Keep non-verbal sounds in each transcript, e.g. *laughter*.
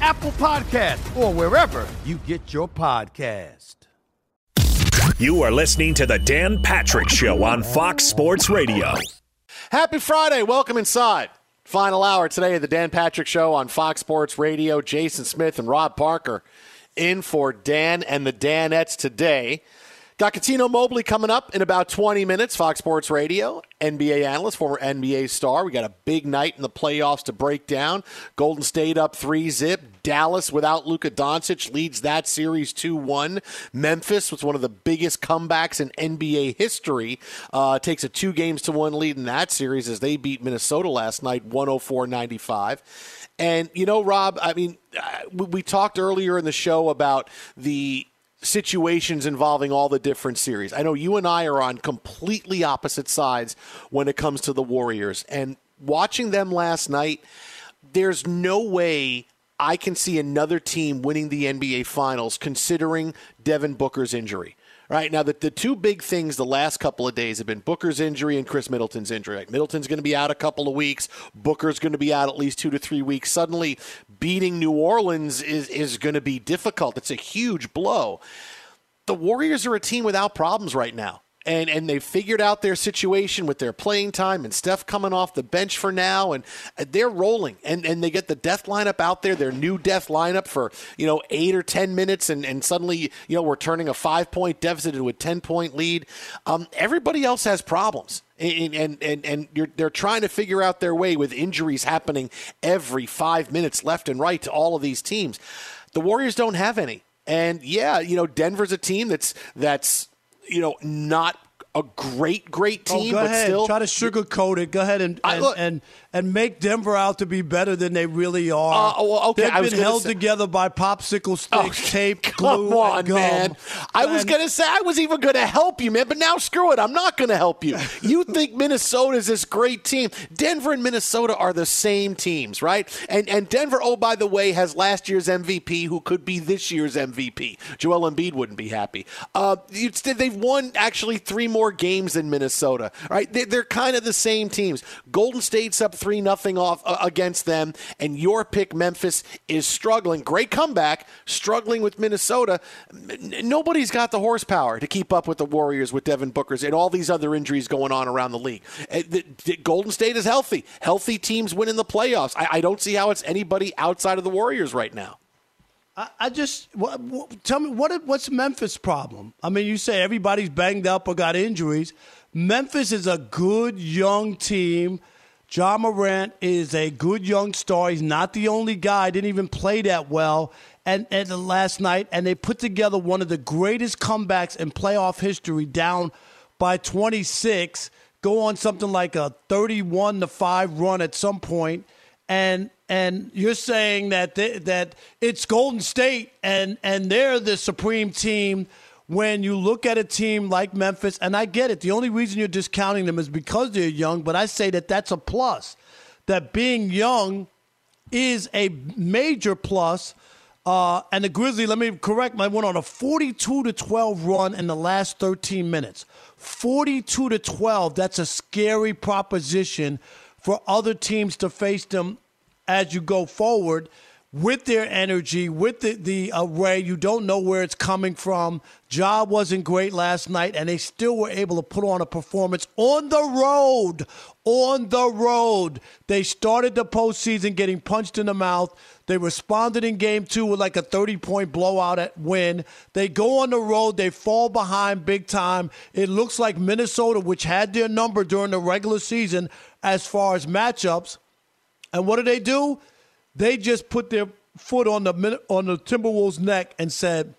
Apple Podcast, or wherever you get your podcast. You are listening to the Dan Patrick Show on Fox Sports Radio. Happy Friday. Welcome inside. Final hour today of the Dan Patrick Show on Fox Sports Radio. Jason Smith and Rob Parker in for Dan and the Danettes today. Got Cuttino Mobley coming up in about 20 minutes, Fox Sports Radio, NBA analyst, former NBA star. We got a big night in the playoffs to break down. Golden State up 3 zip. Dallas without Luka Doncic leads that series 2 1. Memphis was one of the biggest comebacks in NBA history. Uh, takes a two games to one lead in that series as they beat Minnesota last night 104 95. And, you know, Rob, I mean, uh, we talked earlier in the show about the situations involving all the different series. I know you and I are on completely opposite sides when it comes to the Warriors. And watching them last night, there's no way I can see another team winning the NBA Finals considering Devin Booker's injury. Right now, the, the two big things the last couple of days have been Booker's injury and Khris Middleton's injury. Like Middleton's going to be out a couple of weeks. Booker's going to be out at least two to three weeks. Suddenly, beating New Orleans is, is going to be difficult. It's a huge blow. The Warriors are a team without problems right now and and they figured out their situation with their playing time and Steph coming off the bench for now and they're rolling. And and they get the death lineup out there their new death lineup for you know 8 or 10 minutes and and suddenly you know we're turning a 5 point deficit into a 10 point lead. Um, everybody else has problems. And and and, and they're trying to figure out their way with injuries happening every 5 minutes left and right to all of these teams. The Warriors don't have any. And yeah, you know, Denver's a team that's that's you know, not a great, great oh, team, oh, go but ahead. still try to sugarcoat it. Go ahead and and, I, look, and and make Denver out to be better than they really are. Uh, well, okay, They've been held say, together by popsicle *laughs* sticks, oh, tape, glue, on, gum. man. I was gonna say I was even gonna help you, man, but now screw it. I'm not gonna help you. *laughs* you think Minnesota is this great team? Denver and Minnesota are the same teams, right? And and Denver, oh by the way, has last year's MVP, who could be this year's MVP. Joel Embiid wouldn't be happy. Uh, they've won actually three more games than Minnesota, right? They're kind of the same teams. Golden State's up three nothing off uh, against them, and your pick Memphis is struggling. Great comeback, struggling with Minnesota. N- nobody's got the horsepower to keep up with the Warriors with Devin Booker's and all these other injuries going on around the league. Uh, the, the Golden State is healthy. Healthy teams win in the playoffs. I, I don't see how it's anybody outside of the Warriors right now. I, just what, what, tell me what what's Memphis' problem? I mean, you say everybody's banged up or got injuries. Memphis is a good young team Ja Morant is a good young star. He's not the only guy. Didn't even play that well. And, and last night, and they put together one of the greatest comebacks in playoff history, down by 26, go on something like a 31 to five run at some point, and and you're saying that that it's Golden State and and they're the supreme team when you look at a team like Memphis, and I get it. The only reason you're discounting them is because they're young, but I say that that's a plus. That being young is a major plus. Uh, and the Grizzlies, let me correct, my went on a 42 to 12 run in the last 13 minutes. 42 to 12. That's a scary proposition for other teams to face them as you go forward with their energy, with the, the uh, array. You don't know where it's coming from. Ja wasn't great last night, and they still were able to put on a performance on the road. On the road. They started the postseason getting punched in the mouth. They responded in game two with like a 30 point blowout at win. They go on the road, they fall behind big time. It looks like Minnesota, which had their number during the regular season as far as matchups. And what do they do? They just put their foot on the on the Timberwolves' neck and said,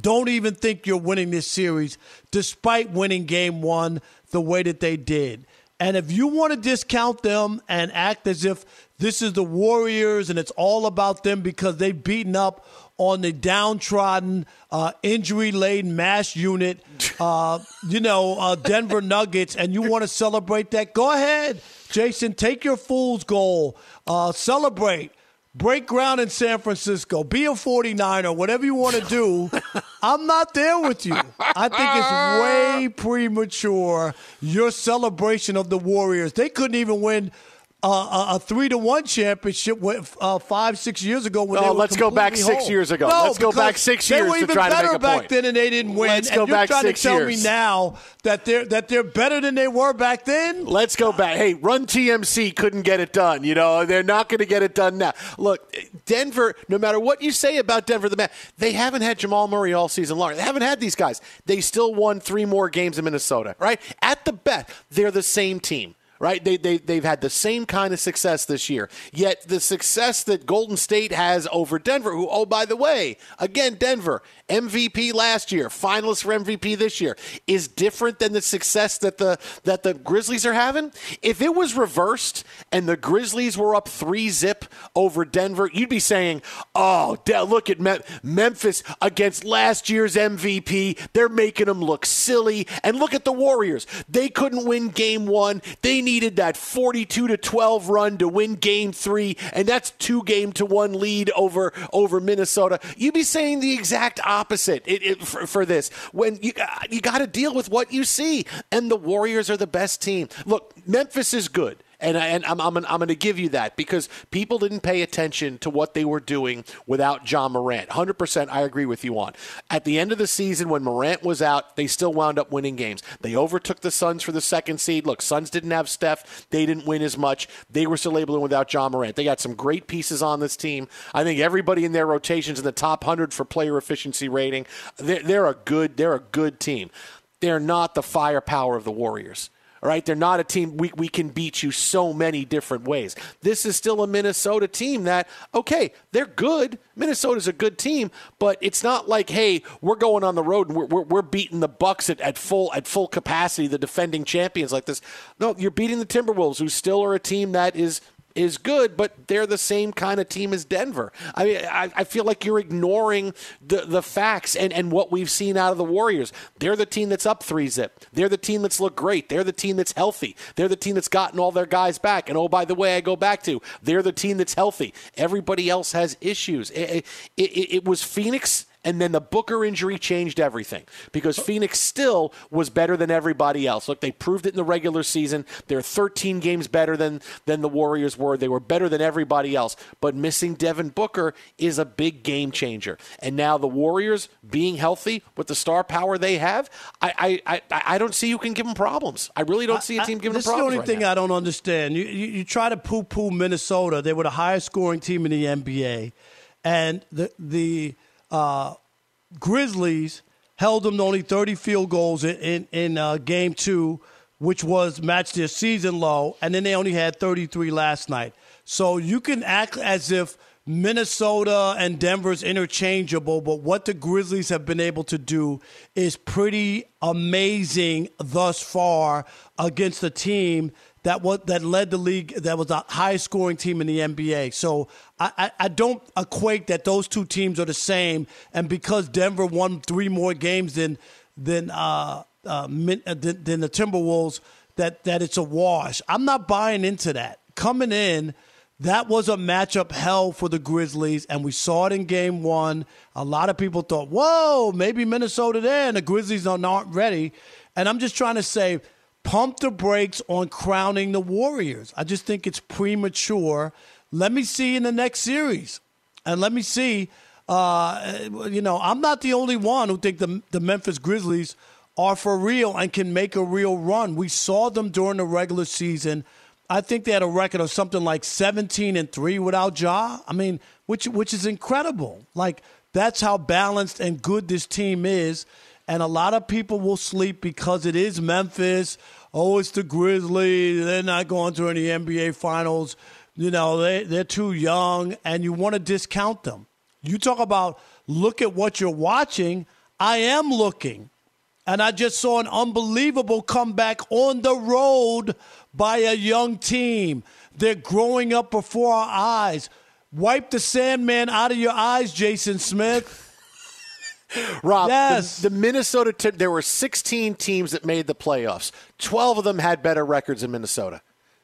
"Don't even think you're winning this series, despite winning Game One the way that they did." And if you want to discount them and act as if this is the Warriors and it's all about them because they've beaten up on the downtrodden, uh, injury laden mass unit, uh, you know, uh, Denver *laughs* Nuggets, and you want to celebrate that, go ahead. Jason, take your fool's goal. Uh, celebrate. Break ground in San Francisco. Be a 49er, whatever you want to do. *laughs* I'm not there with you. I think it's way *laughs* premature, your celebration of the Warriors. They couldn't even win uh, a, three to one championship with, uh, five six years ago. When oh, let's go back six years ago. No, let's go back six years they were even to try better to make a back point. then, and they didn't win. Let's and go you're back trying six to tell years. me now that they're that they're better than they were back then. Let's go back. Hey, Run TMC couldn't get it done. You know they're not going to get it done now. Look, Denver. No matter what you say about Denver, the man they haven't had Jamal Murray all season long. They haven't had these guys. They still won three more games in Minnesota. Right at the best, they're the same team right? They, they, they've had the same kind of success this year. Yet the success that Golden State has over Denver, who, oh, by the way, again, Denver, MVP last year, finalist for MVP this year, is different than the success that the, that the Grizzlies are having. If it was reversed and the Grizzlies were up three zip over Denver, you'd be saying, oh, look at Memphis against last year's MVP. They're making them look silly. And look at the Warriors. They couldn't win game one. They needed that 42 to 12 run to win game three, and that's two game to one lead over over Minnesota. You'd be saying the exact opposite it, it, for, for, this when you uh, you got to deal with what you see, and the Warriors are the best team. Look, Memphis is good. And, I, and I'm, I'm, I'm going to give you that because people didn't pay attention to what they were doing without Ja Morant. 100% I agree with you on. At the end of the season, when Morant was out, they still wound up winning games. They overtook the Suns for the second seed. Look, Suns didn't have Steph. They didn't win as much. They were still able to win without Ja Morant. They got some great pieces on this team. I think everybody in their rotations in the top 100 for player efficiency rating. They're, they're a good, they're a good team. They're not the firepower of the Warriors. All right, they're not a team we, we can beat you so many different ways. This is still a Minnesota team that, okay, they're good. Minnesota's a good team, but it's not like, hey, we're going on the road and we're, we're, we're beating the Bucks at, at full at full capacity, the defending champions like this. No, you're beating the Timberwolves, who still are a team that is is good, but they're the same kind of team as Denver. I mean, I, I, feel like you're ignoring the, the facts and, and what we've seen out of the Warriors. They're the team that's up three zip. They're the team that's looked great. They're the team that's healthy. They're the team that's gotten all their guys back. And oh, by the way, I go back to they're the team that's healthy. Everybody else has issues. It, it, it, it was Phoenix and then the Booker injury changed everything because Phoenix still was better than everybody else. Look, they proved it in the regular season. They're 13 games better than, than the Warriors were. They were better than everybody else. But missing Devin Booker is a big game changer. And now the Warriors being healthy with the star power they have, I, I, I, I don't see who can give them problems. I really don't see a team giving them problems. This is the only right thing now. I don't understand. You, you, you try to poo poo Minnesota. They were the highest scoring team in the NBA. And the, the, uh, Grizzlies held them to only 30 field goals in in, in uh, game two, which was matched their season low, and then they only had 33 last night. So you can act as if Minnesota and Denver's interchangeable, but what the Grizzlies have been able to do is pretty amazing thus far against a team that was that led the league that was the highest scoring team in the NBA. So I, I, I, don't equate that those two teams are the same. And because Denver won three more games than than uh, uh, uh than, than the Timberwolves, that that it's a wash. I'm not buying into that. Coming in, that was a matchup hell for the Grizzlies, and we saw it in Game One. A lot of people thought, "Whoa, maybe Minnesota there," and the Grizzlies are not ready. And I'm just trying to say pump the brakes on crowning the Warriors. I just think it's premature. Let me see in the next series, and let me see. Uh, you know, I'm not the only one who think the the Memphis Grizzlies are for real and can make a real run. We saw them during the regular season. I think they had a record of something like 17 and 3 without Ja. I mean, which which is incredible. Like that's how balanced and good this team is. And a lot of people will sleep because it is Memphis oh, it's the Grizzlies. They're not going to any NBA finals. You know, they, they're too young, and you want to discount them. You talk about look at what you're watching. I am looking. And I just saw an unbelievable comeback on the road by a young team. They're growing up before our eyes. Wipe the Sandman out of your eyes, Jason Smith. Rob, yes. the, the Minnesota, t- there were 16 teams that made the playoffs. 12 of them had better records in Minnesota.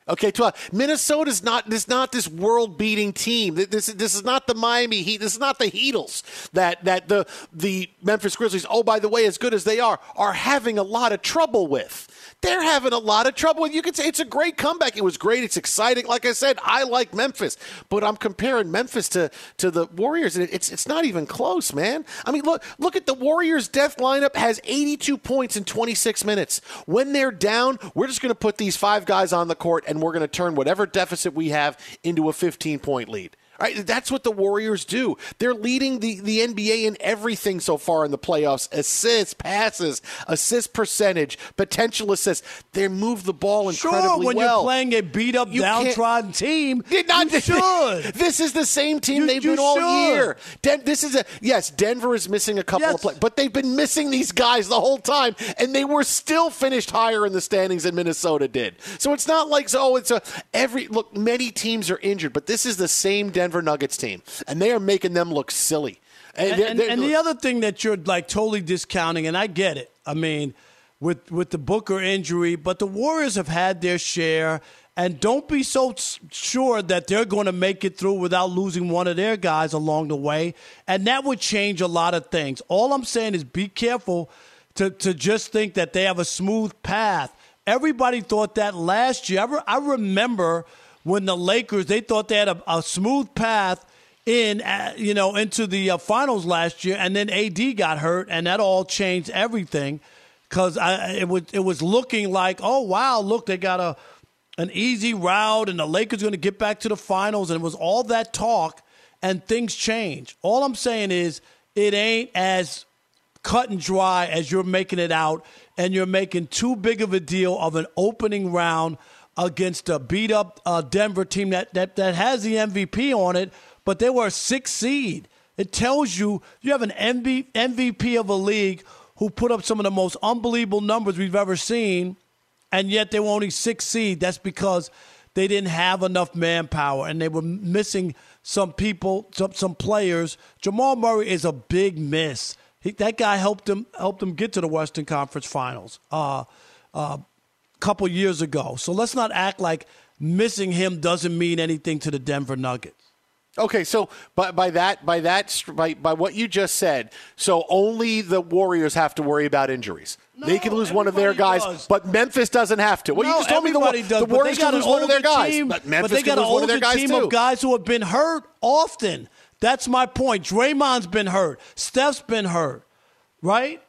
Okay, 12. Minnesota's not this not this world-beating team. This this is not the Miami Heat. This is not the Heatles that that the the Memphis Grizzlies, oh by the way, as good as they are, are having a lot of trouble with they're having a lot of trouble. You can say it's a great comeback. It was great. It's exciting. Like I said, I like Memphis, but I'm comparing Memphis to, to the Warriors, and it's it's not even close, man. I mean, look look at the Warriors' death lineup has 82 points in 26 minutes. When they're down, we're just going to put these five guys on the court, and we're going to turn whatever deficit we have into a 15 point lead. Right? That's what the Warriors do. They're leading the, the NBA in everything so far in the playoffs assists, passes, assist percentage, potential assists. They move the ball incredibly sure, when well. you're playing a beat up, downtrodden team, not, you *laughs* should. This is the same team you, they've you been all should. year. Den- this is a yes. Denver is missing a couple yes. of players, but they've been missing these guys the whole time, and they were still finished higher in the standings than Minnesota did. So it's not like oh, it's a every look. Many teams are injured, but this is the same Denver Nuggets team, and they are making them look silly. And, and, and, the other thing that you're like totally discounting, and I get it. I mean, with with the Booker injury, but the Warriors have had their share, and don't be so sure that they're going to make it through without losing one of their guys along the way, and that would change a lot of things. All I'm saying is be careful to to just think that they have a smooth path. Everybody thought that last year. I, I remember when the Lakers they thought they had a, a smooth path in uh, you know into the uh, finals last year, and then AD got hurt, and that all changed everything because it was it was looking like oh wow look they got a an easy route and the Lakers going to get back to the finals, and it was all that talk, and things change. All I'm saying is it ain't as cut and dry as you're making it out, and you're making too big of a deal of an opening round against a beat up uh, Denver team that, that, that has the MVP on it, but they were a six seed. It tells you you have an MV, MVP of a league who put up some of the most unbelievable numbers we've ever seen, and yet they were only six seed. That's because they didn't have enough manpower and they were missing some people, some, some players. Jamal Murray is a big miss. He, that guy helped them helped them get to the Western Conference Finals. Uh, uh, couple years ago. So let's not act like missing him doesn't mean anything to the Denver Nuggets. Okay, so by, by that by that by, by what you just said, so only the Warriors have to worry about injuries. No, they can lose one of their guys, does. but Memphis doesn't have to. Well, no, you just told me the, does, the Warriors can lose one of their guys, team, but Memphis but they got can lose an one of their older guys team too. of guys who have been hurt often. That's my point. Draymond's been hurt. Steph's been hurt, right?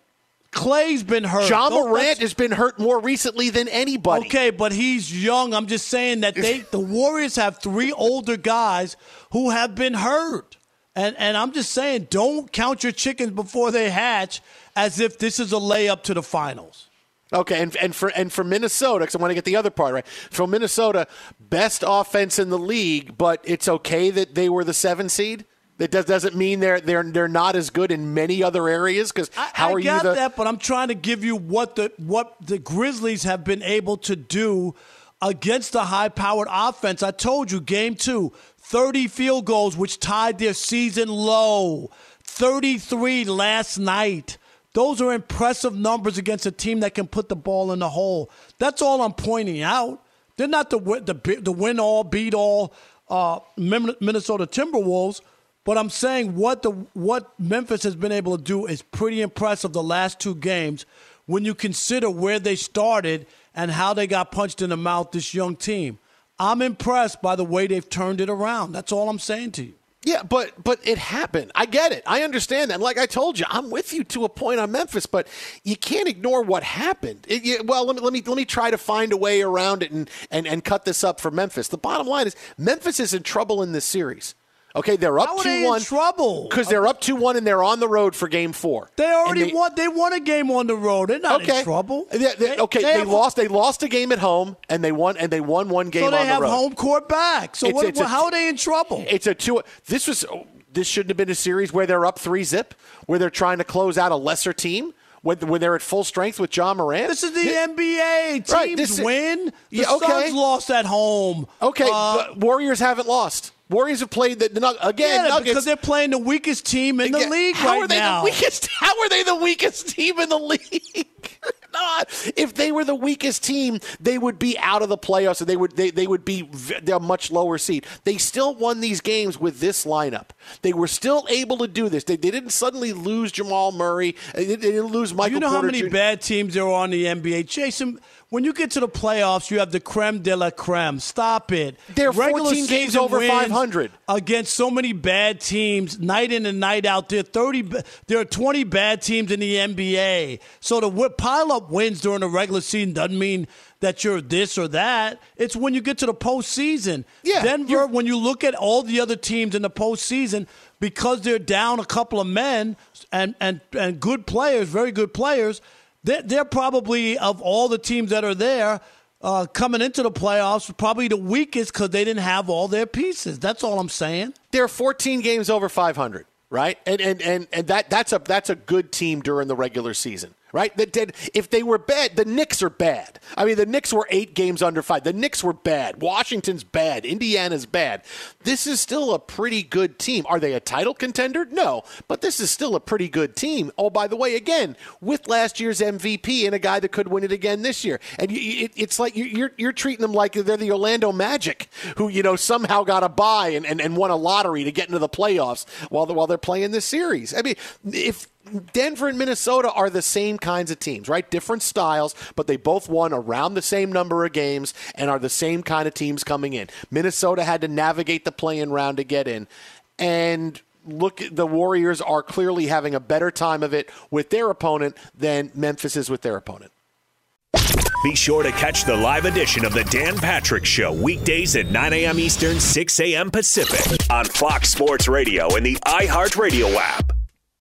Clay's been hurt. Ja Don't- Morant has been hurt more recently than anybody. Okay, but he's young. I'm just saying that they *laughs* the Warriors have three older guys who have been hurt. And and I'm just saying don't count your chickens before they hatch as if this is a layup to the finals. Okay, and, and for and for Minnesota, because I want to get the other part right. For Minnesota, best offense in the league, but it's okay that they were the seven seed. That does, doesn't mean they're they're they're not as good in many other areas. Because how I are got you the that, but I'm trying to give you what the what the Grizzlies have been able to do against the high powered offense. I told you, game two, 30 field goals, which tied their season low. 33 last night. Those are impressive numbers against a team that can put the ball in the hole. That's all I'm pointing out. They're not the the, the win all, beat all uh, Minnesota Timberwolves, but I'm saying what the what Memphis has been able to do is pretty impressive the last two games when you consider where they started and how they got punched in the mouth. This young team, I'm impressed by the way they've turned it around. That's all I'm saying to you. Yeah, but but it happened. I get it. I understand that. Like I told you, I'm with you to a point on Memphis, but you can't ignore what happened. It, you, well, let me let me let me try to find a way around it and, and and cut this up for Memphis. The bottom line is Memphis is in trouble in this series. Okay, they're up two one. Trouble because they're up two one and they're on the road for Game Four. They already they, won. They won a game on the road. They're not okay. in trouble. They, they, okay, they, lost. They lost a game at home and they won and they won one game. So they have home court back. So it's, what, it's a, how are they in trouble? It's a two. This was this shouldn't have been a series where they're up three zip, where they're trying to close out a lesser team. When, when they're at full strength with Ja Morant. This is the NBA. Teams right, this win. The yeah, okay. Suns lost at home. Okay, uh, Warriors haven't lost. Warriors have played the, the again yeah, Nuggets, because they're playing the weakest team in the again, league how right are they now. The weakest, *laughs* how are they the weakest team in the league? Not. If they were the weakest team, they would be out of the playoffs, and they would they, they would be a much lower seed. They still won these games with this lineup. They were still able to do this. They, they didn't suddenly lose Jamal Murray. They, they didn't lose Michael. You know Porter how many Jr. bad teams there are on the NBA, Jason when you get to the playoffs, you have the creme de la creme. Stop it. They're Regular 14 games over 500 against so many bad teams, night in and night out. There are 30, there are 20 bad teams in the NBA. So to pile up wins during the regular season doesn't mean that you're this or that. It's when you get to the postseason. Yeah, Denver, when you look at all the other teams in the postseason, because they're down a couple of men and, and, and good players, very good players – they're, they're probably, of all the teams that are there, uh, coming into the playoffs, probably the weakest because they didn't have all their pieces. That's all I'm saying. They're 14 games over 500, right? And and and, and that that's a that's a good team during the regular season right? That did if they were bad, the Knicks are bad. I mean, the Knicks were eight games under five. The Knicks were bad. Washington's bad. Indiana's bad. This is still a pretty good team. Are they a title contender? No, but this is still a pretty good team. Oh, by the way, again with last year's MVP and a guy that could win it again this year, and it, it's like you're you're treating them like they're the Orlando Magic, who you know somehow got a buy and, and, and won a lottery to get into the playoffs while while they're playing this series. I mean, if Denver and Minnesota are the same kinds of teams, right? Different styles, but they both won around the same number of games and are the same kind of teams coming in. Minnesota had to navigate the play-in round to get in. And look the Warriors are clearly having a better time of it with their opponent than Memphis is with their opponent. Be sure to catch the live edition of the Dan Patrick Show weekdays at 9 a.m. Eastern, 6 a.m. Pacific on Fox Sports Radio and the iHeartRadio app.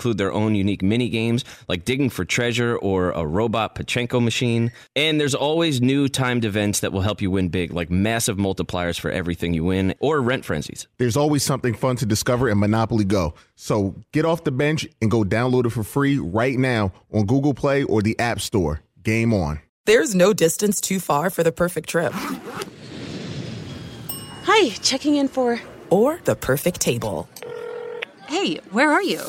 include their own unique mini games like digging for treasure or a robot Pachinko machine. And there's always new timed events that will help you win big, like massive multipliers for everything you win or rent frenzies. There's always something fun to discover in Monopoly Go. So get off the bench and go download it for free right now on Google Play or the App Store. Game on. There's no distance too far for the perfect trip. Hi, checking in for. Or the perfect table. Hey, where are you?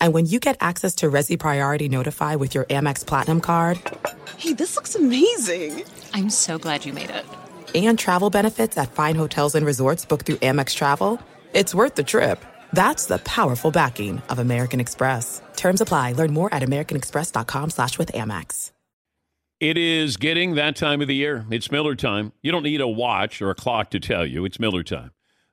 Coming! And when you get access to Resy Priority Notify with your Amex Platinum card. Hey, this looks amazing! I'm so glad you made it. And travel benefits at fine hotels and resorts booked through Amex Travel. It's worth the trip. That's the powerful backing of American Express. Terms apply. Learn more at americanexpress.com slash with Amex. It is getting that time of the year. It's Miller time. You don't need a watch or a clock to tell you. It's Miller time.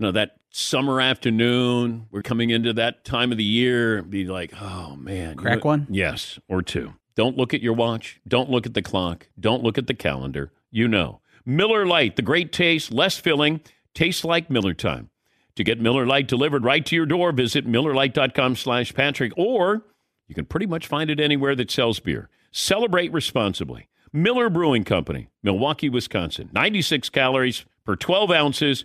You know, that summer afternoon, we're coming into that time of the year, be like, oh man. Crack you know- one? Yes, or two. Don't look at your watch. Don't look at the clock. Don't look at the calendar. You know. Miller Lite, the great taste, less filling, tastes like Miller time. To get Miller Lite delivered right to your door, visit MillerLite.com slash Patrick, or you can pretty much find it anywhere that sells beer. Celebrate responsibly. Miller Brewing Company, Milwaukee, Wisconsin. 96 calories per 12 ounces,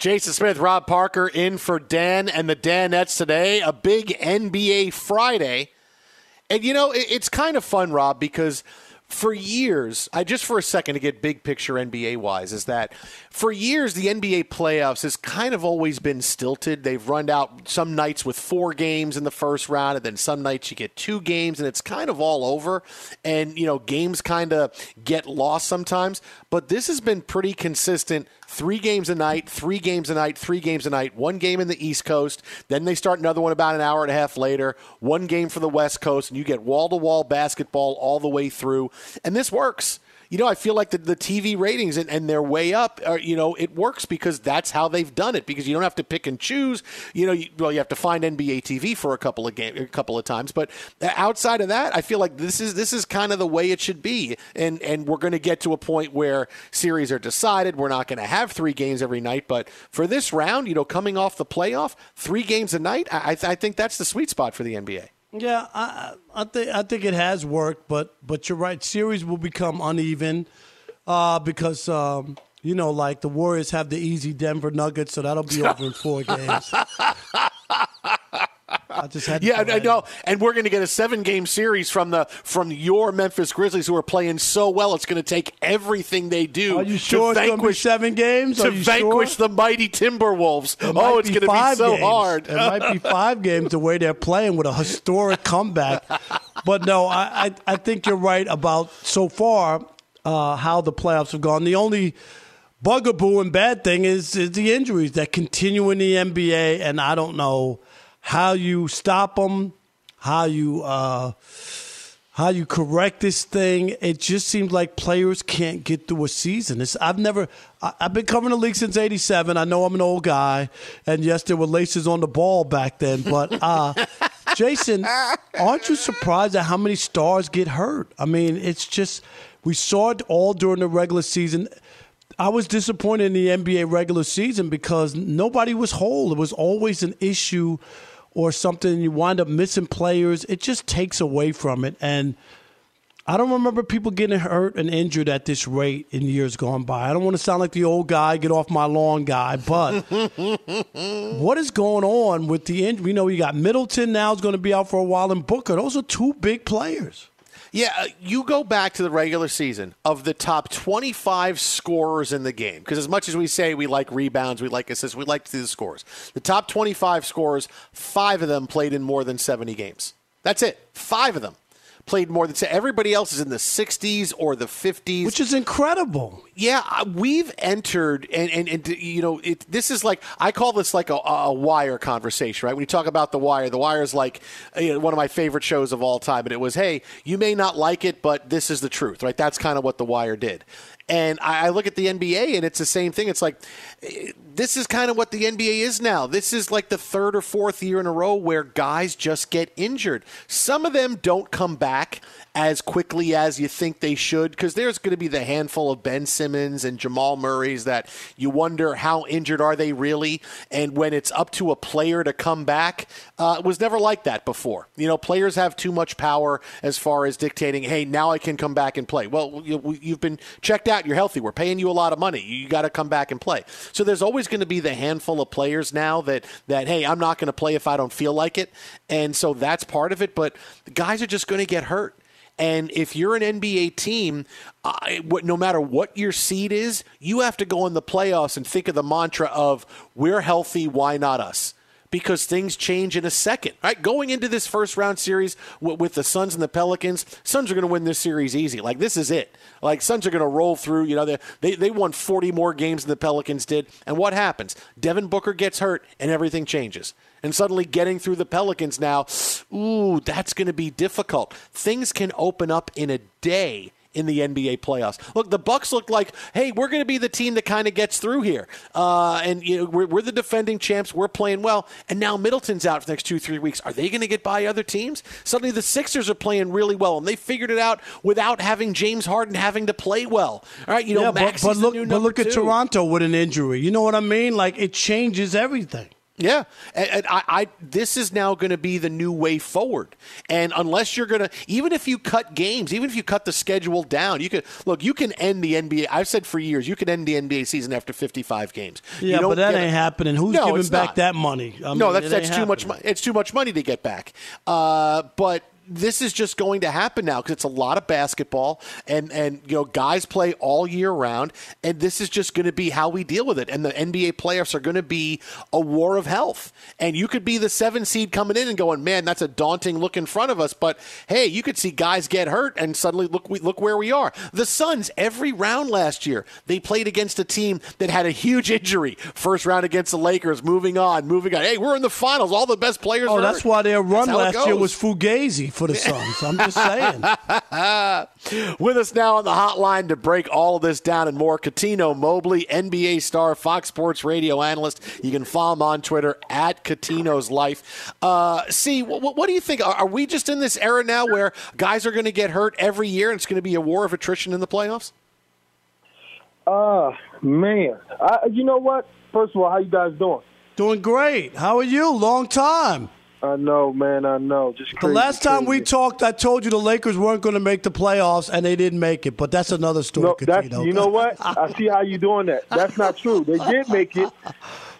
Jason Smith, Rob Parker in for Dan and the Danettes today. A big NBA Friday. And you know, it's kind of fun, Rob, because for years, I just for a second to get big picture NBA wise, is that for years the NBA playoffs has kind of always been stilted. They've run out some nights with four games in the first round, and then some nights you get two games, and it's kind of all over. And you know, games kind of get lost sometimes. But this has been pretty consistent three games a night, three games a night, three games a night, one game in the East Coast. Then they start another one about an hour and a half later, one game for the West Coast, and you get wall to wall basketball all the way through. And this works. You know, I feel like the, the TV ratings and, and they're way up. Are, you know, it works because that's how they've done it. Because you don't have to pick and choose. You know, you, well, you have to find NBA TV for a couple of game, a couple of times. But uh, outside of that, I feel like this is this is kind of the way it should be. And and we're going to get to a point where series are decided. We're not going to have three games every night. But for this round, you know, coming off the playoff, three games a night, I, I, I think that's the sweet spot for the NBA. Yeah, I, I think I think it has worked, but but you're right. Series will become uneven uh, because um, you know, like the Warriors have the easy Denver Nuggets, so that'll be over in four *laughs* games. I just had to Yeah, I know, and we're going to get a seven-game series from the from your Memphis Grizzlies, who are playing so well. It's going to take everything they do. Are you sure to vanquish seven games? To vanquish sure? the mighty Timberwolves. It oh, it's going to be so games. hard. It might be five *laughs* games the way they're playing with a historic comeback. But no, I, I, I think you're right about so far uh, how the playoffs have gone. The only bugaboo and bad thing is, is the injuries that continue in the NBA, and I don't know how you stop them, how you uh, how you correct this thing. It just seems like players can't get through a season. It's, I've never, I, I've been covering the league since '87. I know I'm an old guy, and yes, there were laces on the ball back then. But uh, *laughs* Jason, aren't you surprised at how many stars get hurt? I mean, it's just we saw it all during the regular season. I was disappointed in the NBA regular season because nobody was whole. It was always an issue or something. You wind up missing players. It just takes away from it. And I don't remember people getting hurt and injured at this rate in years gone by. I don't want to sound like the old guy, get off my lawn guy, but *laughs* what is going on with the injury? You know, you got Middleton now is going to be out for a while, and Booker. Those are two big players. Yeah, uh, you go back to the regular season of the top 25 scorers in the game. Because as much as we say we like rebounds, we like assists, we like to see the scores. The top 25 scorers, five of them played in more than 70 games. That's it. Five of them played more than everybody else is in the 60s or the 50s, which is incredible. Yeah, uh, we've entered, and, and, and you know, it, this is like I call this like a, a wire conversation, right? When you talk about the wire, the wire is like you know, one of my favorite shows of all time, and it was, hey, you may not like it, but this is the truth, right? That's kind of what the wire did. And I, I look at the NBA, and it's the same thing. It's like this is kind of what the NBA is now. This is like the third or fourth year in a row where guys just get injured. Some of them don't come back as quickly as you think they should because there's going to be the handful of Ben Simmons and Jamal Murray's that you wonder how injured are they really. And when it's up to a player to come back, uh, it was never like that before. You know, players have too much power as far as dictating, hey, now I can come back and play. Well, you've been checked out. You're healthy. We're paying you a lot of money. You got to come back and play. So there's always going to be the handful of players now that that hey, I'm not going to play if I don't feel like it, and so that's part of it. But guys are just going to get hurt. And if you're an NBA team, uh, no matter what your seed is, you have to go in the playoffs and think of the mantra of "We're healthy, why not us?" Because things change in a second. Right, going into this first round series with the Suns and the Pelicans, Suns are going to win this series easy. Like this is it. Like Suns are going to roll through. You know, they, they they won 40 more games than the Pelicans did. And what happens? Devin Booker gets hurt, and everything changes. And suddenly getting through the Pelicans now, ooh, that's going to be difficult. Things can open up in a day in the NBA playoffs. Look, the Bucks look like, hey, we're going to be the team that kind of gets through here, uh, and you know, we're, we're, the defending champs. We're playing well, and now Middleton's out for the next two, three weeks. Are they going to get by other teams? Suddenly, the Sixers are playing really well, and they figured it out without having James Harden having to play well. All right, you know, yeah, Max but, but look, but look two. at Toronto with an injury. You know what I mean? Like it changes everything. Yeah, and, and I, I, this is now going to be the new way forward. And unless you're going to, even if you cut games, even if you cut the schedule down, you can look. You can end the NBA. I've said for years, you can end the NBA season after 55 games. Yeah, but that ain't happening. Who's no, giving back not. that money? I no, mean, that's that's too happening. much. It's too much money to get back. Uh, but this is just going to happen now because it's a lot of basketball and and you know guys play all year round and this is just going to be how we deal with it and the NBA playoffs are going to be a war of health. And you could be the 7 seed coming in and going man that's a daunting look in front of us but hey you could see guys get hurt and suddenly look we, look where we are. The Suns every round last year they played against a team that had a huge injury. First round against the Lakers moving on moving on. Hey we're in the finals. All the best players Oh, that's hurt. why their run That's how it last year was fugazi for the Suns. I'm just saying. *laughs* With us now on the hotline to break all of this down and more, Cuttino Mobley, NBA star, Fox Sports radio analyst. You can follow him on Twitter at Cuttino's Life. Uh, see, what, what do you think? Are, are we just in this era now where guys are going to get hurt every year and it's going to be a war of attrition in the playoffs? Uh, man. I, you know what? First of all, how you guys doing? Doing great. How are you? Long time. I know, man. I know. Just The last time we talked, I told you the Lakers weren't going to make the playoffs, and they didn't make it. But that's another story, No, that's, you know *laughs* what? I see how you're doing that. That's not true. They did make it.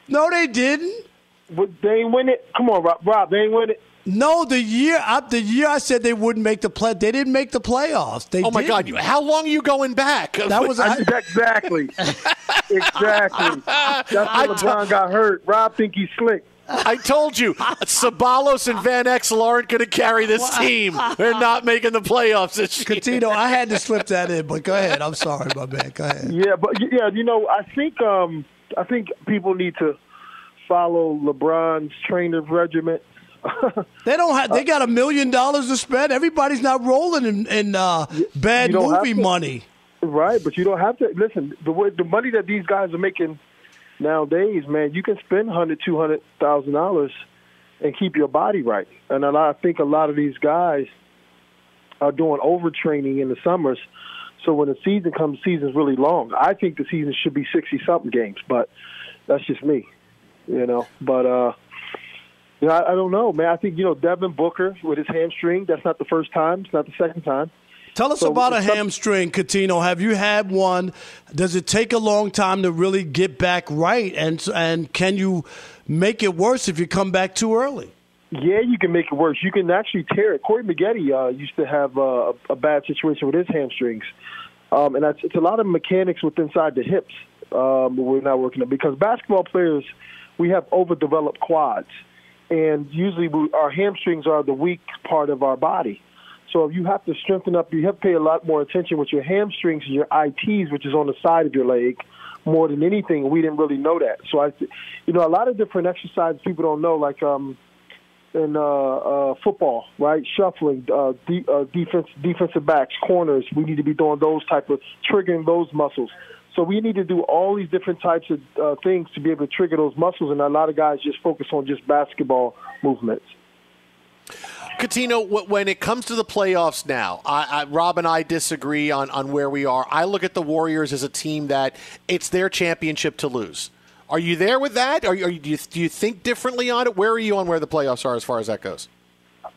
No, they didn't. But they ain't win it. Come on, Rob. Rob they ain't win it. No, the year I, the year I said they wouldn't make the play, they didn't make the playoffs. They Oh my God! didn't. You, how long are you going back? That was *laughs* I, exactly. exactly. That's *laughs* when I LeBron got hurt. Rob think he's slick. I told you, Ceballos and Van Exel aren't going to carry this team. They're not making the playoffs this year. Cuttino, I had to slip that in, but go ahead. I'm sorry, my man. Go ahead. Yeah, but yeah, you know, I think um, I think people need to follow LeBron's training regimen. *laughs* They don't have. They got a million dollars to spend. Everybody's not rolling in, in uh, bad you don't have movie to. money. Right, but you don't have to listen. The way, the money that these guys are making nowadays, man, you can spend hundred, two hundred thousand dollars and keep your body right. And I think a lot of these guys are doing overtraining in the summers. So when the season comes, the season's really long. I think the season should be sixty something games, but that's just me, you know. But uh, you know, I, I don't know, man. I think you know Devin Booker with his hamstring. That's not the first time. It's not the second time. Tell us So about a hamstring, Cuttino. Have you had one? Does it take a long time to really get back right? And and can you make it worse if you come back too early? Yeah, you can make it worse. You can actually tear it. Corey Maggette uh, used to have uh, a, a bad situation with his hamstrings, um, and that's, it's a lot of mechanics with inside the hips. Um, we're not working on because basketball players we have overdeveloped quads, and usually we, our hamstrings are the weak part of our body. So you have to strengthen up, you have to pay a lot more attention with your hamstrings and your ITs, which is on the side of your leg, more than anything. We didn't really know that. So I, you know, a lot of different exercises people don't know, like um, in uh, uh, football, right? Shuffling, uh, de- uh, defense, defensive backs, corners. We need to be doing those type of triggering those muscles. So we need to do all these different types of uh, things to be able to trigger those muscles. And a lot of guys just focus on just basketball movements. Cuttino, when it comes to the playoffs now, I, I, Rob and I disagree on, on where we are. I look at the Warriors as a team that it's their championship to lose. Are you there with that? Are are you, do, you, do you think differently on it? Where are you on where the playoffs are as far as that goes?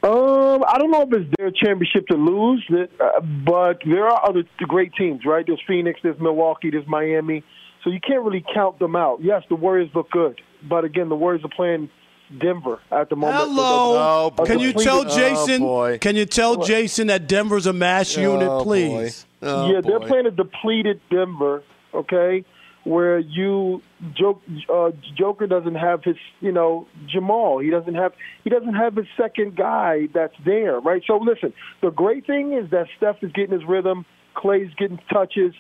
Um, I don't know if it's their championship to lose, uh, but there are other great teams, right? There's Phoenix, there's Milwaukee, there's Miami. So you can't really count them out. Yes, the Warriors look good, but again, the Warriors are playing Denver at the moment. Hello. So the- can you the- tell Oh, Jason? boy. Can you tell Jason that Denver's a mass unit, please? yeah, they're playing a depleted Denver, okay, where you joke, uh, Joker doesn't have his, you know, Jamal. He doesn't have he doesn't have his second guy that's there, right? So listen, the great thing is that Steph is getting his rhythm, Clay's getting touches,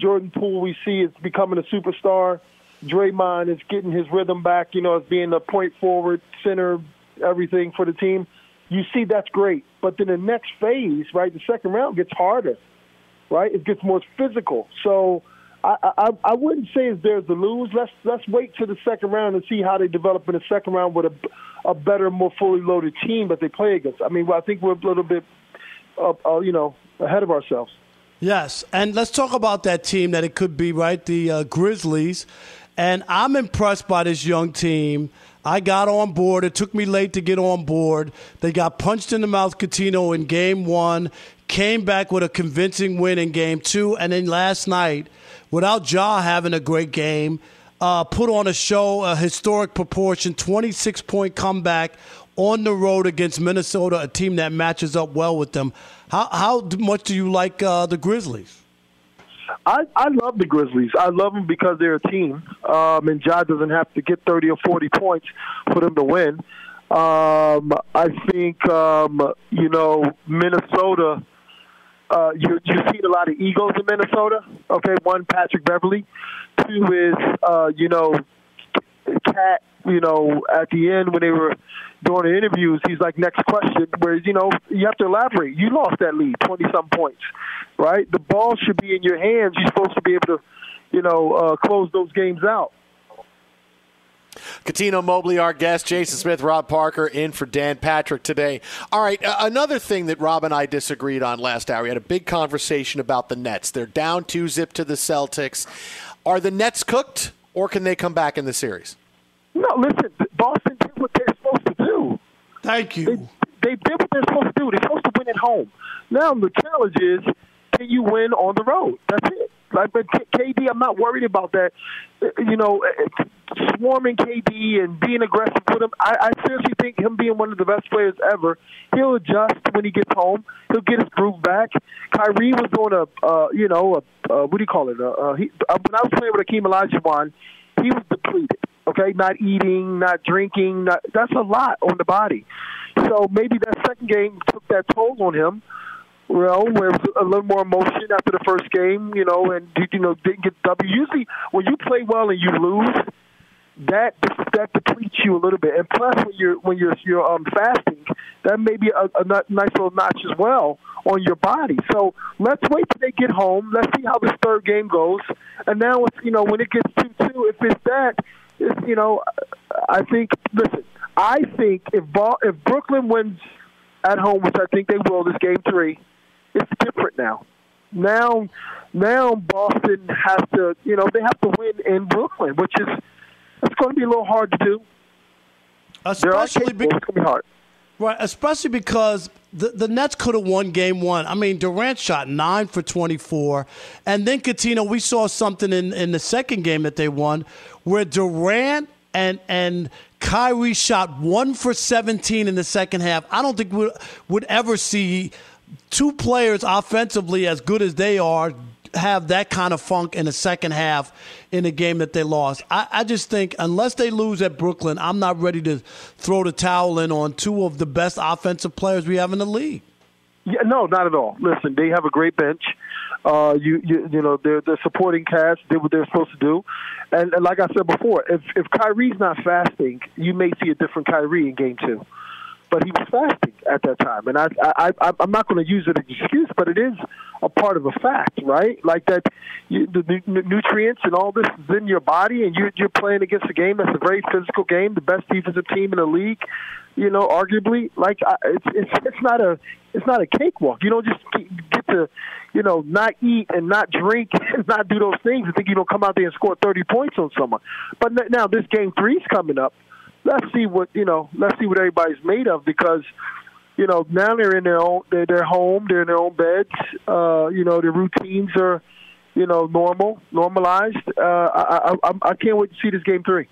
Jordan Poole we see is becoming a superstar. Draymond is getting his rhythm back, you know, as being a point forward, center, everything for the team. You see that's great. But then the next phase, right, the second round gets harder right? It gets more physical. So I, I, I wouldn't say theirs to lose. Let's let's wait to the second round and see how they develop in the second round with a, a better, more fully loaded team that they play against. I mean, I think we're a little bit, uh, uh, you know, ahead of ourselves. Yes, and let's talk about that team that it could be, right? The uh, Grizzlies. And I'm impressed by this young team. I got on board. It took me late to get on board. They got punched in the mouth, Cuttino, in game one, came back with a convincing win in game two, and then last night, without Ja having a great game, uh, put on a show, a historic proportion, 26 point comeback on the road against Minnesota, a team that matches up well with them. How, how much do you like uh, the Grizzlies? I, I love the Grizzlies. I love them because they're a team, um, and Ja doesn't have to get 30 or 40 points for them to win. Um, I think, um, you know, Minnesota, uh, you, you've seen a lot of egos in Minnesota. Okay, one, Patrick Beverley. Two is, uh, you know, KAT, you know, at the end when they were doing the interviews, he's like, next question, where, you know, you have to elaborate. You lost that lead, 20 some points, right? The ball should be in your hands. You're supposed to be able to, you know, uh, close those games out. Cuttino Mobley, our guest, Jason Smith, Rob Parker, in for Dan Patrick today. All right, another thing that Rob and I disagreed on last hour. We had a big conversation about the Nets. They're down two zip to the Celtics. Are the Nets cooked, or can they come back in the series? No, listen, Boston did what they're supposed to do. Thank you. They, they did what they're supposed to do. They're supposed to win at home. Now the challenge is, can you win on the road? That's it. Like, but KD, I'm not worried about that. Uh, You know, uh, swarming KD and being aggressive with him. I, I seriously think him being one of the best players ever, he'll adjust when he gets home. He'll get his groove back. Kyrie was doing a, uh, you know, a, uh, what do you call it? Uh, uh, he, uh, when I was playing with Hakeem Olajuwon, he was depleted. Okay, not eating, not drinking. Not, that's a lot on the body. So maybe that second game took that toll on him. Well, where it was a little more emotion after the first game, you know, and you know didn't get W. Usually, when you play well and you lose, that that depletes you a little bit. And plus, when you're when you're you're um, fasting, that may be a, a nice little notch as well on your body. So let's wait till they get home. Let's see how this third game goes. And now, it's, you know, when it gets two two, if it's that, you know, I think. Listen, I think if Ball, if Brooklyn wins at home, which I think they will, this game three, it's different now. Now, now Boston has to, you know, they have to win in Brooklyn, which is it's going to be a little hard to do. Especially They're it's going to be hard. Right, especially because the, the Nets could have won game one. I mean, Durant shot nine for 24. And then, Cuttino, we saw something in, in the second game that they won where Durant and, and Kyrie shot one for 17 in the second half. I don't think we would ever see two players offensively as good as they are have that kind of funk in the second half in a game that they lost. I, I, just think unless they lose at Brooklyn, I'm not ready to throw the towel in on two of the best offensive players we have in the league. Yeah, no, not at all. Listen, they have a great bench. Uh, you, you, you know, they're, they're supporting cast did what they're supposed to do, and, and like I said before, if if Kyrie's not fasting, you may see a different Kyrie in Game Two but he was fasting at that time, and I, I, I I'm not going to use it as an excuse, but it is a part of a fact, right? Like that, you, the nu- nutrients and all this is in your body, and you're you're playing against a game that's a very physical game, the best defensive team in the league. You know, arguably, like I, it's it's it's not a it's not a cakewalk. You don't just get to, you know, not eat and not drink *laughs* and not do those things and think you don't come out there and score 30 points on someone. But now this game three is coming up let's see what you know. Let's see what everybody's made of because you know now they're in their own they're, they're home, they're in their own beds. Uh, you know their routines are you know normal, normalized. Uh, I, I I can't wait to see this game three.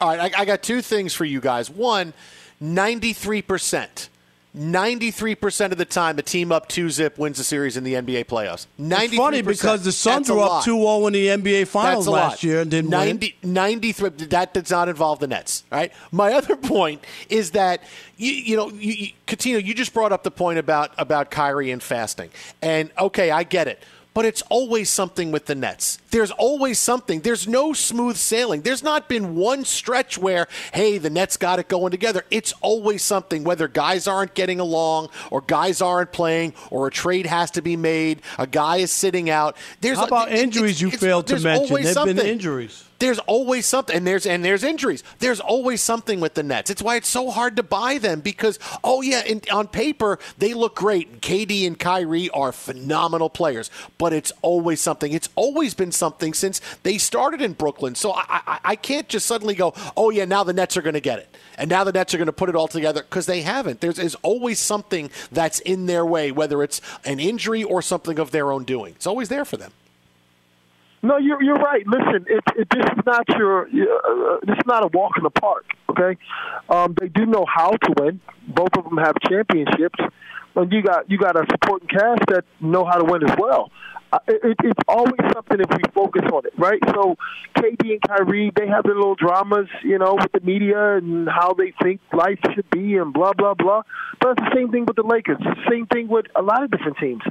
All right, I, I got two things for you guys. One, 93 percent 93% of the time, a team up 2 zip wins the series in the NBA playoffs. 93%. It's funny because the Suns were up 2 0 in the NBA Finals last year and didn't 90, win. 93, that does not involve the Nets, right? My other point is that, you, you know, you, you, you just brought up the point about, about Kyrie and fasting. And, okay, I get it but it's always something with the Nets. There's always something. There's no smooth sailing. There's not been one stretch where, hey, the Nets got it going together. It's always something, whether guys aren't getting along or guys aren't playing or a trade has to be made, a guy is sitting out. There's How about injuries you failed to mention? There've been injuries. There's always something, and there's and there's injuries. There's always something with the Nets. It's why it's so hard to buy them because oh yeah, in, on paper they look great. KD and Kyrie are phenomenal players, but it's always something. It's always been something since they started in Brooklyn. So I I, I can't just suddenly go oh yeah now the Nets are going to get it, and now the Nets are going to put it all together because they haven't. There's, there's always something that's in their way, whether it's an injury or something of their own doing. It's always there for them. No, you're you're right. Listen, it, it, this is not your uh, this is not a walk in the park. Okay, um, they do know how to win. Both of them have championships, and you got you got a supporting cast that know how to win as well it, it's always something if we focus on it, right? So KD and Kyrie, they have their little dramas, you know, with the media and how they think life should be and blah blah blah. But it's the same thing with the Lakers. Same thing with a lot of different teams.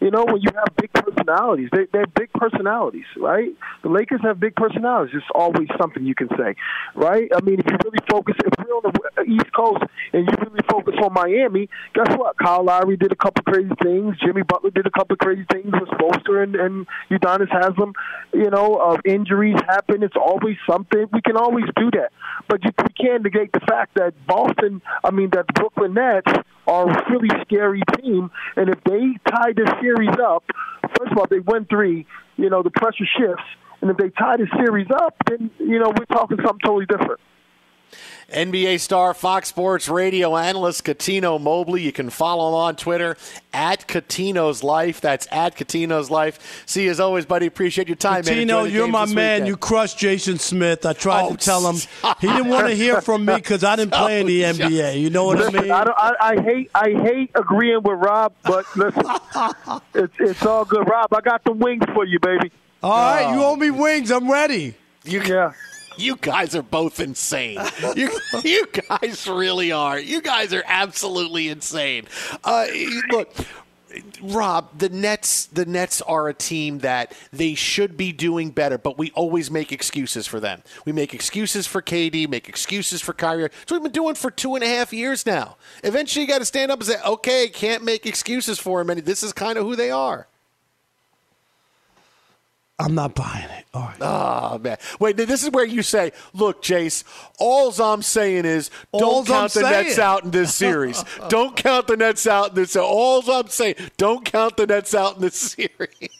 You know, when you have big personalities, they they have big personalities, right? The Lakers have big personalities. It's always something you can say, right? I mean, if you really focus, if we're on the East Coast and you really focus on Miami, guess what? Kyle Lowry did a couple crazy things. Jimmy Butler did a couple crazy things with Spoelstra and, and Udonis Haslem. You know, uh, injuries happen. It's always something. We can always do that, but you, we can't negate the fact that Boston, I mean, that Brooklyn Nets are a really scary team, and if they tie this series up, first of all, they win three. You know, the pressure shifts, and if they tie the series up, then you know we're talking something totally different. NBA star, Fox Sports radio analyst Cuttino Mobley. You can follow him on Twitter at Cuttino's Life. That's at Cuttino's Life. See, you as always, buddy, appreciate your time, Cuttino, man. you're my man. Weekend. You crushed Jason Smith. I tried oh, to tell him *laughs* he didn't want to hear from me because I didn't play in the *laughs* NBA. You know what listen, I mean? I, I, I, hate I hate agreeing with Rob, but listen, *laughs* it's, it's all good. Rob, I got the wings for you, baby. All right, you oh. owe me wings. I'm ready. You, yeah. You guys are both insane. You, *laughs* you guys really are. You guys are absolutely insane. Uh, look, Rob, the Nets the Nets are a team that they should be doing better, but we always make excuses for them. We make excuses for KD, make excuses for Kyrie. What we've been doing for two and a half years now. Eventually you gotta stand up and say, Okay, can't make excuses for them and this is kind of who they are. I'm not buying it. All right. Oh, man. Wait, this is where you say, look, Jace, all I'm saying is don't All's count I'm the saying. Nets out in this series. *laughs* don't count the Nets out in this. All I'm saying, don't count the Nets out in this *laughs* series.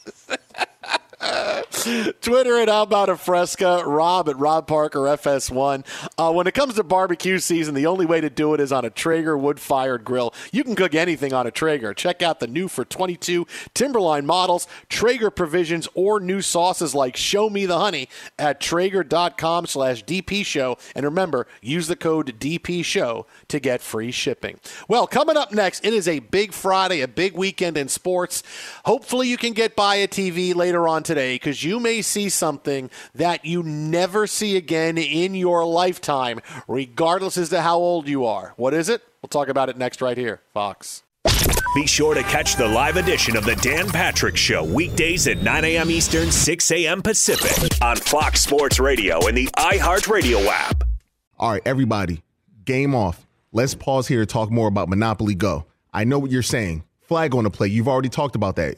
*laughs* Twitter at How About a Fresca, Rob at Rob Parker FS1. Uh, when it comes to barbecue season, the only way to do it is on a Traeger wood fired grill. You can cook anything on a Traeger. Check out the new for 22 Timberline models, Traeger provisions, or new sauces like Show Me the Honey at Traeger.com slash DP Show. And remember, use the code DP Show to get free shipping. Well, coming up next, it is a big Friday, a big weekend in sports. Hopefully, you can get by a TV later on today because you may see something that you never see again in your lifetime, regardless as to how old you are. What is it? We'll talk about it next, right here, Fox. Be sure to catch the live edition of the Dan Patrick Show weekdays at 9 a.m. Eastern, 6 a.m. Pacific on Fox Sports Radio and the iHeartRadio app. All right, everybody, game off. Let's pause here to talk more about Monopoly Go. I know what you're saying. Flag on the play. You've already talked about that.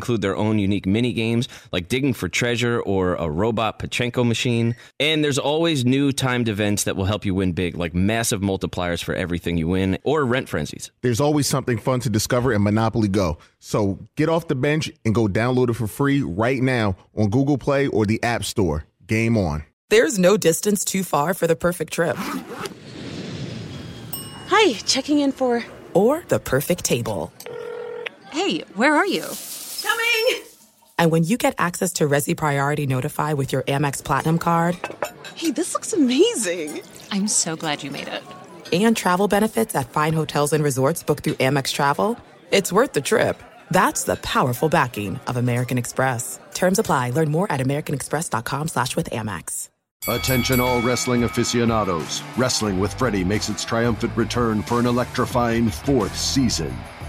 include their own unique mini games like digging for treasure or a robot Pachinko machine. And there's always new timed events that will help you win big, like massive multipliers for everything you win or rent frenzies. There's always something fun to discover in Monopoly Go. So get off the bench and go download it for free right now on Google Play or the App Store. Game on. There's no distance too far for the perfect trip. Hi, checking in for. Or the perfect table. Hey, where are you? Coming! And when you get access to Resy Priority Notify with your Amex Platinum card Hey, this looks amazing. I'm so glad you made it. and travel benefits at fine hotels and resorts booked through Amex Travel, it's worth the trip. That's the powerful backing of American Express. Terms apply. Learn more at americanexpress.com slash with Amex. Attention all wrestling aficionados. Wrestling with Freddie makes its triumphant return for an electrifying fourth season.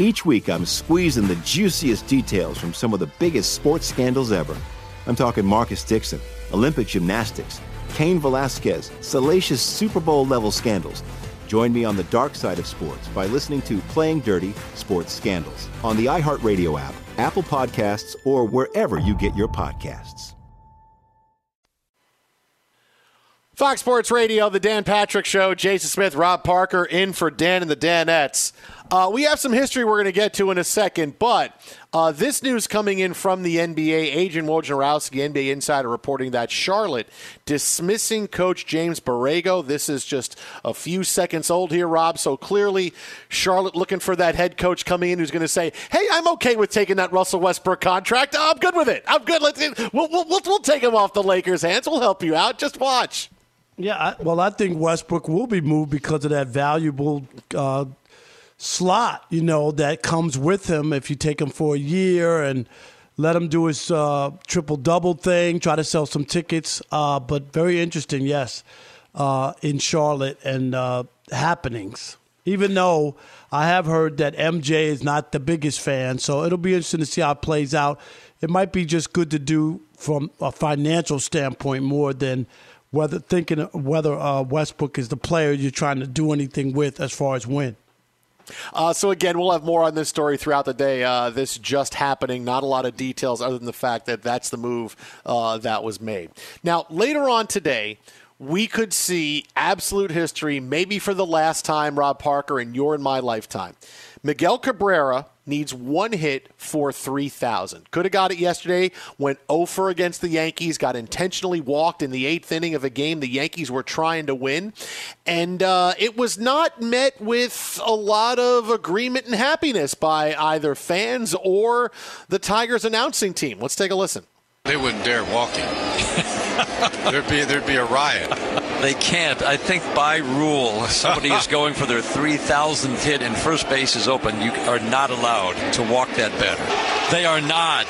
Each week, I'm squeezing the juiciest details from some of the biggest sports scandals ever. I'm talking Marcus Dixon, Olympic gymnastics, Cain Velasquez, salacious Super Bowl level scandals. Join me on the dark side of sports by listening to Playing Dirty Sports Scandals on the iHeartRadio app, Apple Podcasts, or wherever you get your podcasts. Fox Sports Radio, the Dan Patrick Show, Jason Smith, Rob Parker in for Dan and the Danettes. Uh, we have some history we're going to get to in a second, but uh, this news coming in from the NBA, Adrian Wojnarowski, NBA insider, reporting that Charlotte dismissing coach James Borrego. This is just a few seconds old here, Rob. So clearly, Charlotte looking for that head coach coming in who's going to say, "Hey, I'm okay with taking that Russell Westbrook contract. I'm good with it. I'm good. Let's we'll, we'll, we'll, we'll take him off the Lakers' hands. We'll help you out. Just watch." Yeah, I, well, I think Westbrook will be moved because of that valuable uh, slot, you know, that comes with him if you take him for a year and let him do his uh, triple double thing, try to sell some tickets. Uh, but very interesting, yes, uh, in Charlotte and uh, happenings. Even though I have heard that MJ is not the biggest fan, so it'll be interesting to see how it plays out. It might be just good to do from a financial standpoint more than whether thinking whether uh, Westbrook is the player you're trying to do anything with as far as win. Uh, so again, we'll have more on this story throughout the day. Uh, this just happening. Not a lot of details other than the fact that that's the move uh, that was made. Now later on today. We could see absolute history, maybe for the last time, Rob Parker, in your and my lifetime. Miguel Cabrera needs one hit for 3,000. Could have got it yesterday. Went 0 for against the Yankees. Got intentionally walked in the eighth inning of a game the Yankees were trying to win. And uh, it was not met with a lot of agreement and happiness by either fans or the Tigers announcing team. Let's take a listen. They wouldn't dare walk him. *laughs* there'd be there'd be a riot. They can't. I think by rule, somebody is *laughs* going for their 3,000th hit and first base is open. You are not allowed to walk that batter. They are not.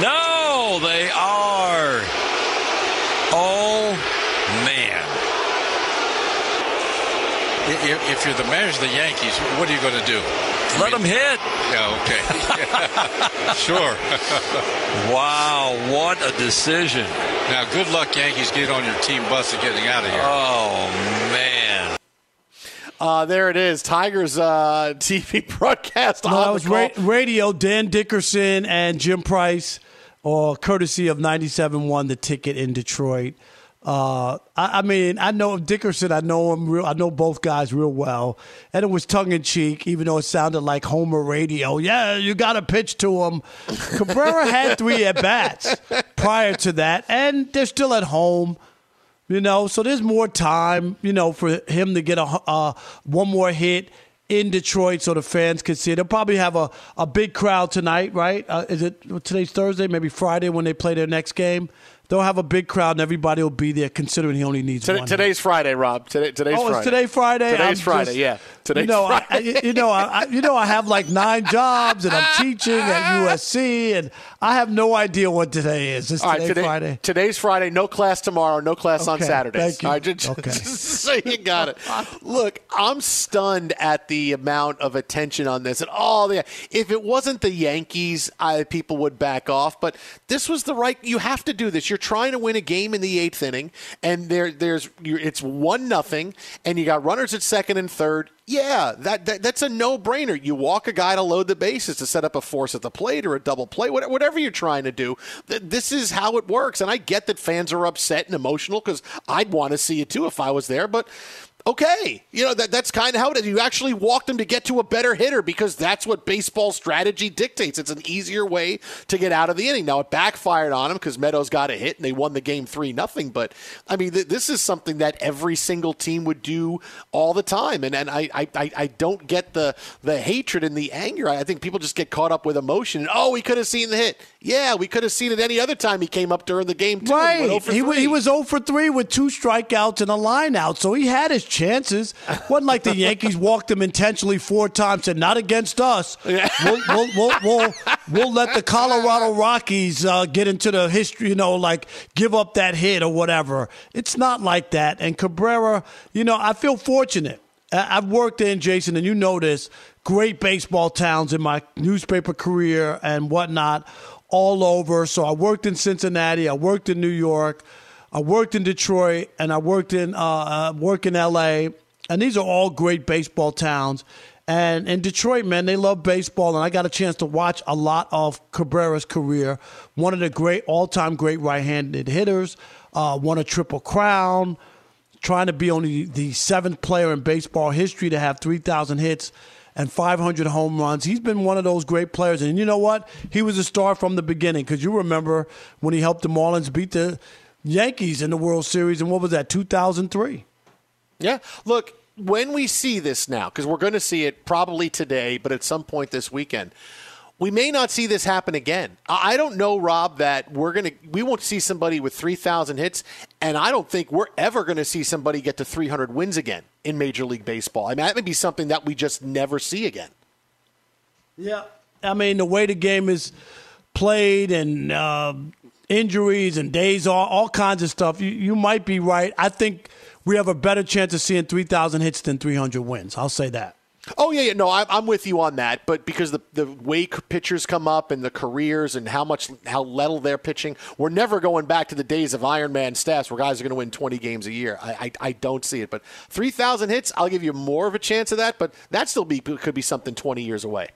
No, they are. Oh man. If you're the manager of the Yankees, what are you going to do? Let them hit. Yeah, okay. *laughs* *laughs* sure. wow, what a decision. Now, good luck, Yankees, get on your team bus and getting out of here. Oh, man. Uh, there it is. Tigers uh, *laughs* TV broadcast. No, that was ra- radio. Dan Dickerson and Jim Price, or courtesy of 97.1 The Ticket in Detroit. Uh, I, I, mean, I know Dickerson. I know him real. I know both guys real well, and it was tongue in cheek, even though it sounded like Homer radio. Yeah, you got to pitch to him. Cabrera had three at bats prior to that, and they're still at home. You know, so there's more time. You know, for him to get a uh, one more hit in Detroit so the fans can see. They'll probably have a, a big crowd tonight, right? Uh, is it today's Thursday, maybe Friday when they play their next game? They'll have a big crowd and everybody will be there. Considering he only needs Today, one. Today's Friday, Rob. Today, today's oh, Friday. it's today Friday. Today's I'm Friday. Just, yeah. Today's you know, Friday. I, you know, I, you know, I have like nine *laughs* jobs and I'm teaching at USC, and I have no idea what today is. It's today today, Friday. Today's Friday. No class tomorrow. No class okay, on Saturdays. Thank you. All right, just, okay. *laughs* just so you got it. *laughs* Look, I'm stunned at the amount of attention on this, and all the. If it wasn't the Yankees, I, people would back off. But this was the right. You have to do this. You're trying to win a game in the eighth inning, and there, there's it's one nothing, and you got runners at second and third. Yeah, that, that, that's a no-brainer. You walk a guy to load the bases to set up a force at the plate or a double play, whatever you're trying to do. This is how it works, and I get that fans are upset and emotional because I'd want to see it too if I was there, but okay, you know that that's kind of how it is. You actually walk them to get to a better hitter because that's what baseball strategy dictates. It's an easier way to get out of the inning. Now it backfired on him because Meadows got a hit and they won the game three nothing. But I mean, th- this is something that every single team would do all the time, and and I I, I don't get the the hatred and the anger. I think people just get caught up with emotion. And, oh, we could have seen the hit. Yeah, we could have seen it any other time he came up during the game. Too. Right, he, he, was 0 for three with two strikeouts and a line out, so he had his chances. wasn't like the *laughs* Yankees walked him intentionally four times and not against us. We'll, we'll, we'll, we'll, we'll let the Colorado Rockies uh, get into the history, you know, like give up that hit or whatever. It's not like that. And Cabrera, you know, I feel fortunate. I've worked in, Jason, and you know this, great baseball towns in my newspaper career and whatnot all over. So I worked in Cincinnati, I worked in New York, I worked in Detroit, and I worked in uh, uh, work in LA. And these are all great baseball towns. And in Detroit, man, they love baseball, and I got a chance to watch a lot of Cabrera's career. One of the great, all-time great right-handed hitters, uh, won a triple crown, trying to be only the seventh player in baseball history to have 3,000 hits and 500 home runs. He's been one of those great players. And you know what? He was a star from the beginning because you remember when he helped the Marlins beat the Yankees in the World Series and what was that, 2003? Yeah. Look, when we see this now, because we're going to see it probably today, but at some point this weekend, we may not see this happen again. I don't know, Rob, that we're going to we won't see somebody with 3,000 hits, and I don't think we're ever going to see somebody get to 300 wins again in Major League Baseball. I mean, that may be something that we just never see again. Yeah, I mean the way the game is played and uh, injuries and days off, all kinds of stuff, you, you might be right. I think we have a better chance of seeing 3,000 hits than 300 wins. I'll say that. Oh yeah, yeah. No, I, I'm with you on that. But because the the way pitchers come up and the careers and how much how little they're pitching, we're never going back to the days of Iron Man stats where guys are going to win 20 games a year. I, I, I don't see it. But 3,000 hits, I'll give you more of a chance of that. But that still be could be something 20 years away.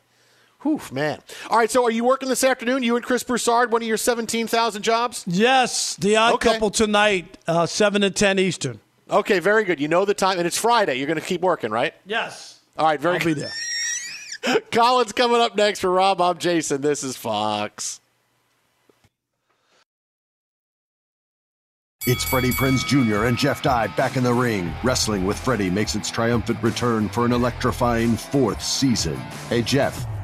Whew, man. All right, so are you working this afternoon? You and Chris Broussard, one of your 17,000 jobs? Yes, the odd Okay. couple tonight, uh, 7 to 10 Eastern. Okay, very good. You know the time, and it's Friday. You're going to keep working, right? Yes. All right, very I'll good. be there. *laughs* Colin's coming up next for Rob. I'm Jason. This is Fox. It's Freddie Prinze Jr. and Jeff Dye back in the ring. Wrestling with Freddie makes its triumphant return for an electrifying fourth season. Hey, Jeff,